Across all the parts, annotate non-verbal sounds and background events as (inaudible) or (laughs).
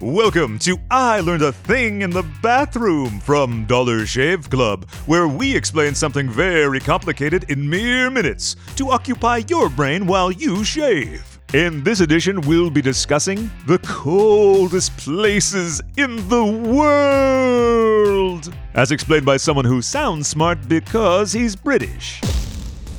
Welcome to I Learned a Thing in the Bathroom from Dollar Shave Club, where we explain something very complicated in mere minutes to occupy your brain while you shave. In this edition, we'll be discussing the coldest places in the world, as explained by someone who sounds smart because he's British.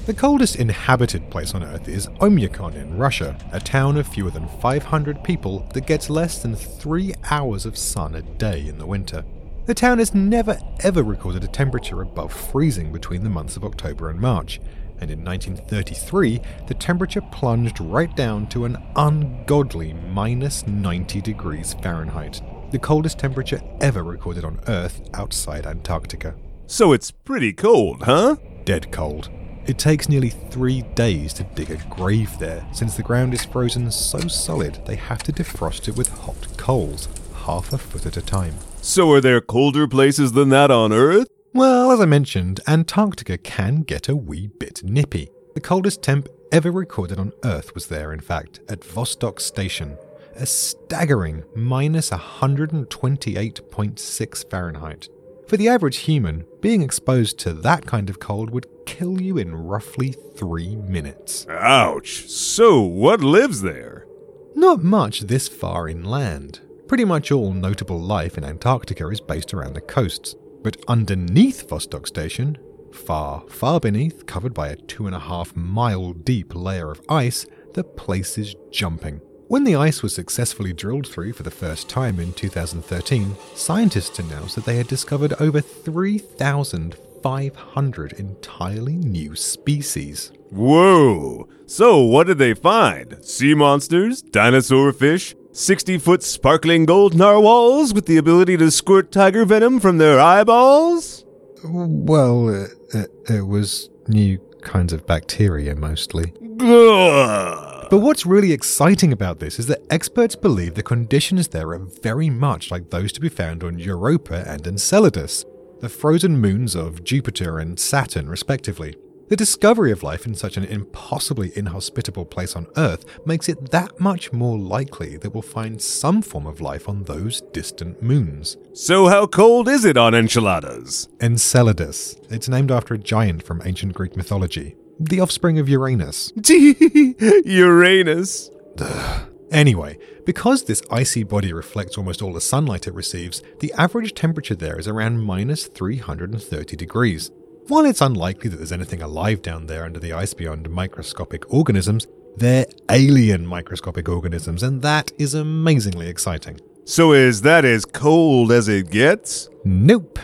The coldest inhabited place on Earth is Oymyakon in Russia, a town of fewer than 500 people that gets less than 3 hours of sun a day in the winter. The town has never ever recorded a temperature above freezing between the months of October and March, and in 1933 the temperature plunged right down to an ungodly minus 90 degrees Fahrenheit, the coldest temperature ever recorded on Earth outside Antarctica. So it's pretty cold, huh? Dead cold. It takes nearly three days to dig a grave there, since the ground is frozen so solid they have to defrost it with hot coals, half a foot at a time. So are there colder places than that on Earth? Well, as I mentioned, Antarctica can get a wee bit nippy. The coldest temp ever recorded on Earth was there, in fact, at Vostok Station, a staggering minus 128.6 Fahrenheit. For the average human, being exposed to that kind of cold would kill you in roughly three minutes. Ouch. So what lives there? Not much this far inland. Pretty much all notable life in Antarctica is based around the coasts. But underneath Vostok Station, far, far beneath, covered by a two and a half mile deep layer of ice, the place is jumping. When the ice was successfully drilled through for the first time in 2013, scientists announced that they had discovered over 3,500 entirely new species. Whoa. So what did they find? Sea monsters? Dinosaur fish? 60 foot sparkling gold narwhals with the ability to squirt tiger venom from their eyeballs? Well, uh, uh, it was new kinds of bacteria mostly. Ugh. But what's really exciting about this is that experts believe the conditions there are very much like those to be found on Europa and Enceladus, the frozen moons of Jupiter and Saturn, respectively. The discovery of life in such an impossibly inhospitable place on Earth makes it that much more likely that we'll find some form of life on those distant moons. So how cold is it on enchiladas? Enceladus. It's named after a giant from ancient Greek mythology, the offspring of Uranus. (laughs) Uranus. (sighs) Anyway, because this icy body reflects almost all the sunlight it receives, the average temperature there is around minus 330 degrees. While it's unlikely that there's anything alive down there under the ice beyond microscopic organisms, they're alien microscopic organisms, and that is amazingly exciting. So is that as cold as it gets? Nope.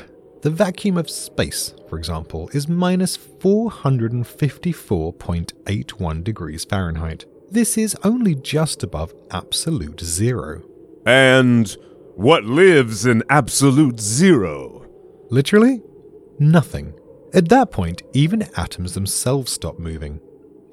The vacuum of space, for example, is minus 454.81 degrees Fahrenheit. This is only just above absolute zero. And what lives in absolute zero? Literally, nothing. At that point, even atoms themselves stop moving.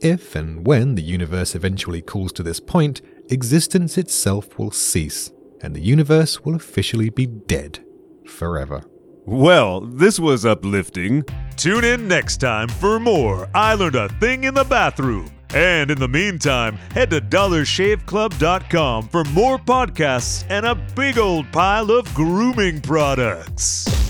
If and when the universe eventually cools to this point, existence itself will cease, and the universe will officially be dead forever. Well, this was uplifting. Tune in next time for more I Learned a Thing in the Bathroom. And in the meantime, head to dollarshaveclub.com for more podcasts and a big old pile of grooming products.